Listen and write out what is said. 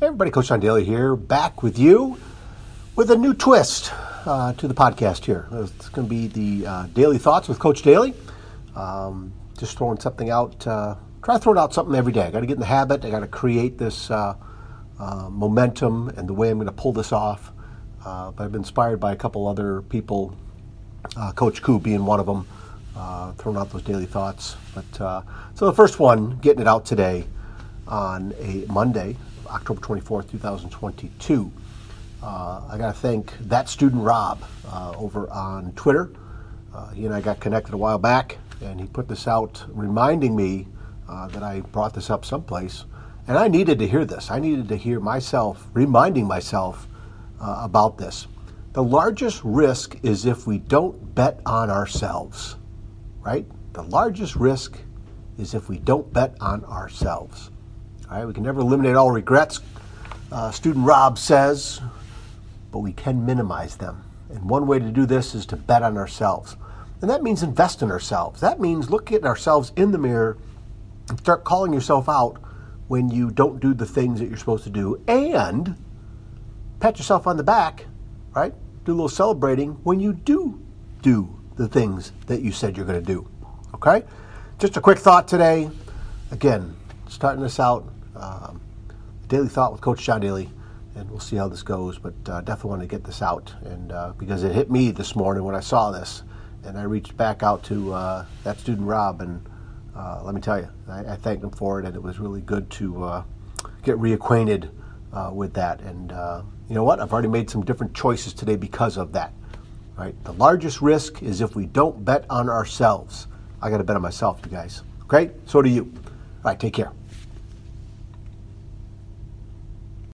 Hey everybody, Coach John Daly here, back with you with a new twist uh, to the podcast here. It's going to be the uh, Daily Thoughts with Coach Daly. Um, just throwing something out, uh, try throwing out something every day. I got to get in the habit, I got to create this uh, uh, momentum and the way I'm going to pull this off. Uh, but I've been inspired by a couple other people, Coach Koo being one of them, throwing out those daily thoughts. But So the first one, getting it out today on a Monday, October 24th, 2022. Uh, I got to thank that student Rob uh, over on Twitter. Uh, he and I got connected a while back, and he put this out reminding me uh, that I brought this up someplace. And I needed to hear this. I needed to hear myself reminding myself uh, about this. The largest risk is if we don't bet on ourselves, right? The largest risk is if we don't bet on ourselves. All right, we can never eliminate all regrets, uh, student Rob says, but we can minimize them. And one way to do this is to bet on ourselves. And that means invest in ourselves. That means look at ourselves in the mirror and start calling yourself out when you don't do the things that you're supposed to do and pat yourself on the back, right? Do a little celebrating when you do do the things that you said you're going to do. Okay? Just a quick thought today. Again, starting this out um, Daily Thought with Coach John Daly, and we'll see how this goes. But uh, definitely want to get this out, and uh, because it hit me this morning when I saw this, and I reached back out to uh, that student Rob, and uh, let me tell you, I, I, thanked him for it, and it was really good to uh, get reacquainted uh, with that. And you know what? I've already made some different choices today because of that. Right? The largest risk is if we don't bet on ourselves. I got to bet on myself, you guys. Okay? So do you. All right, take care.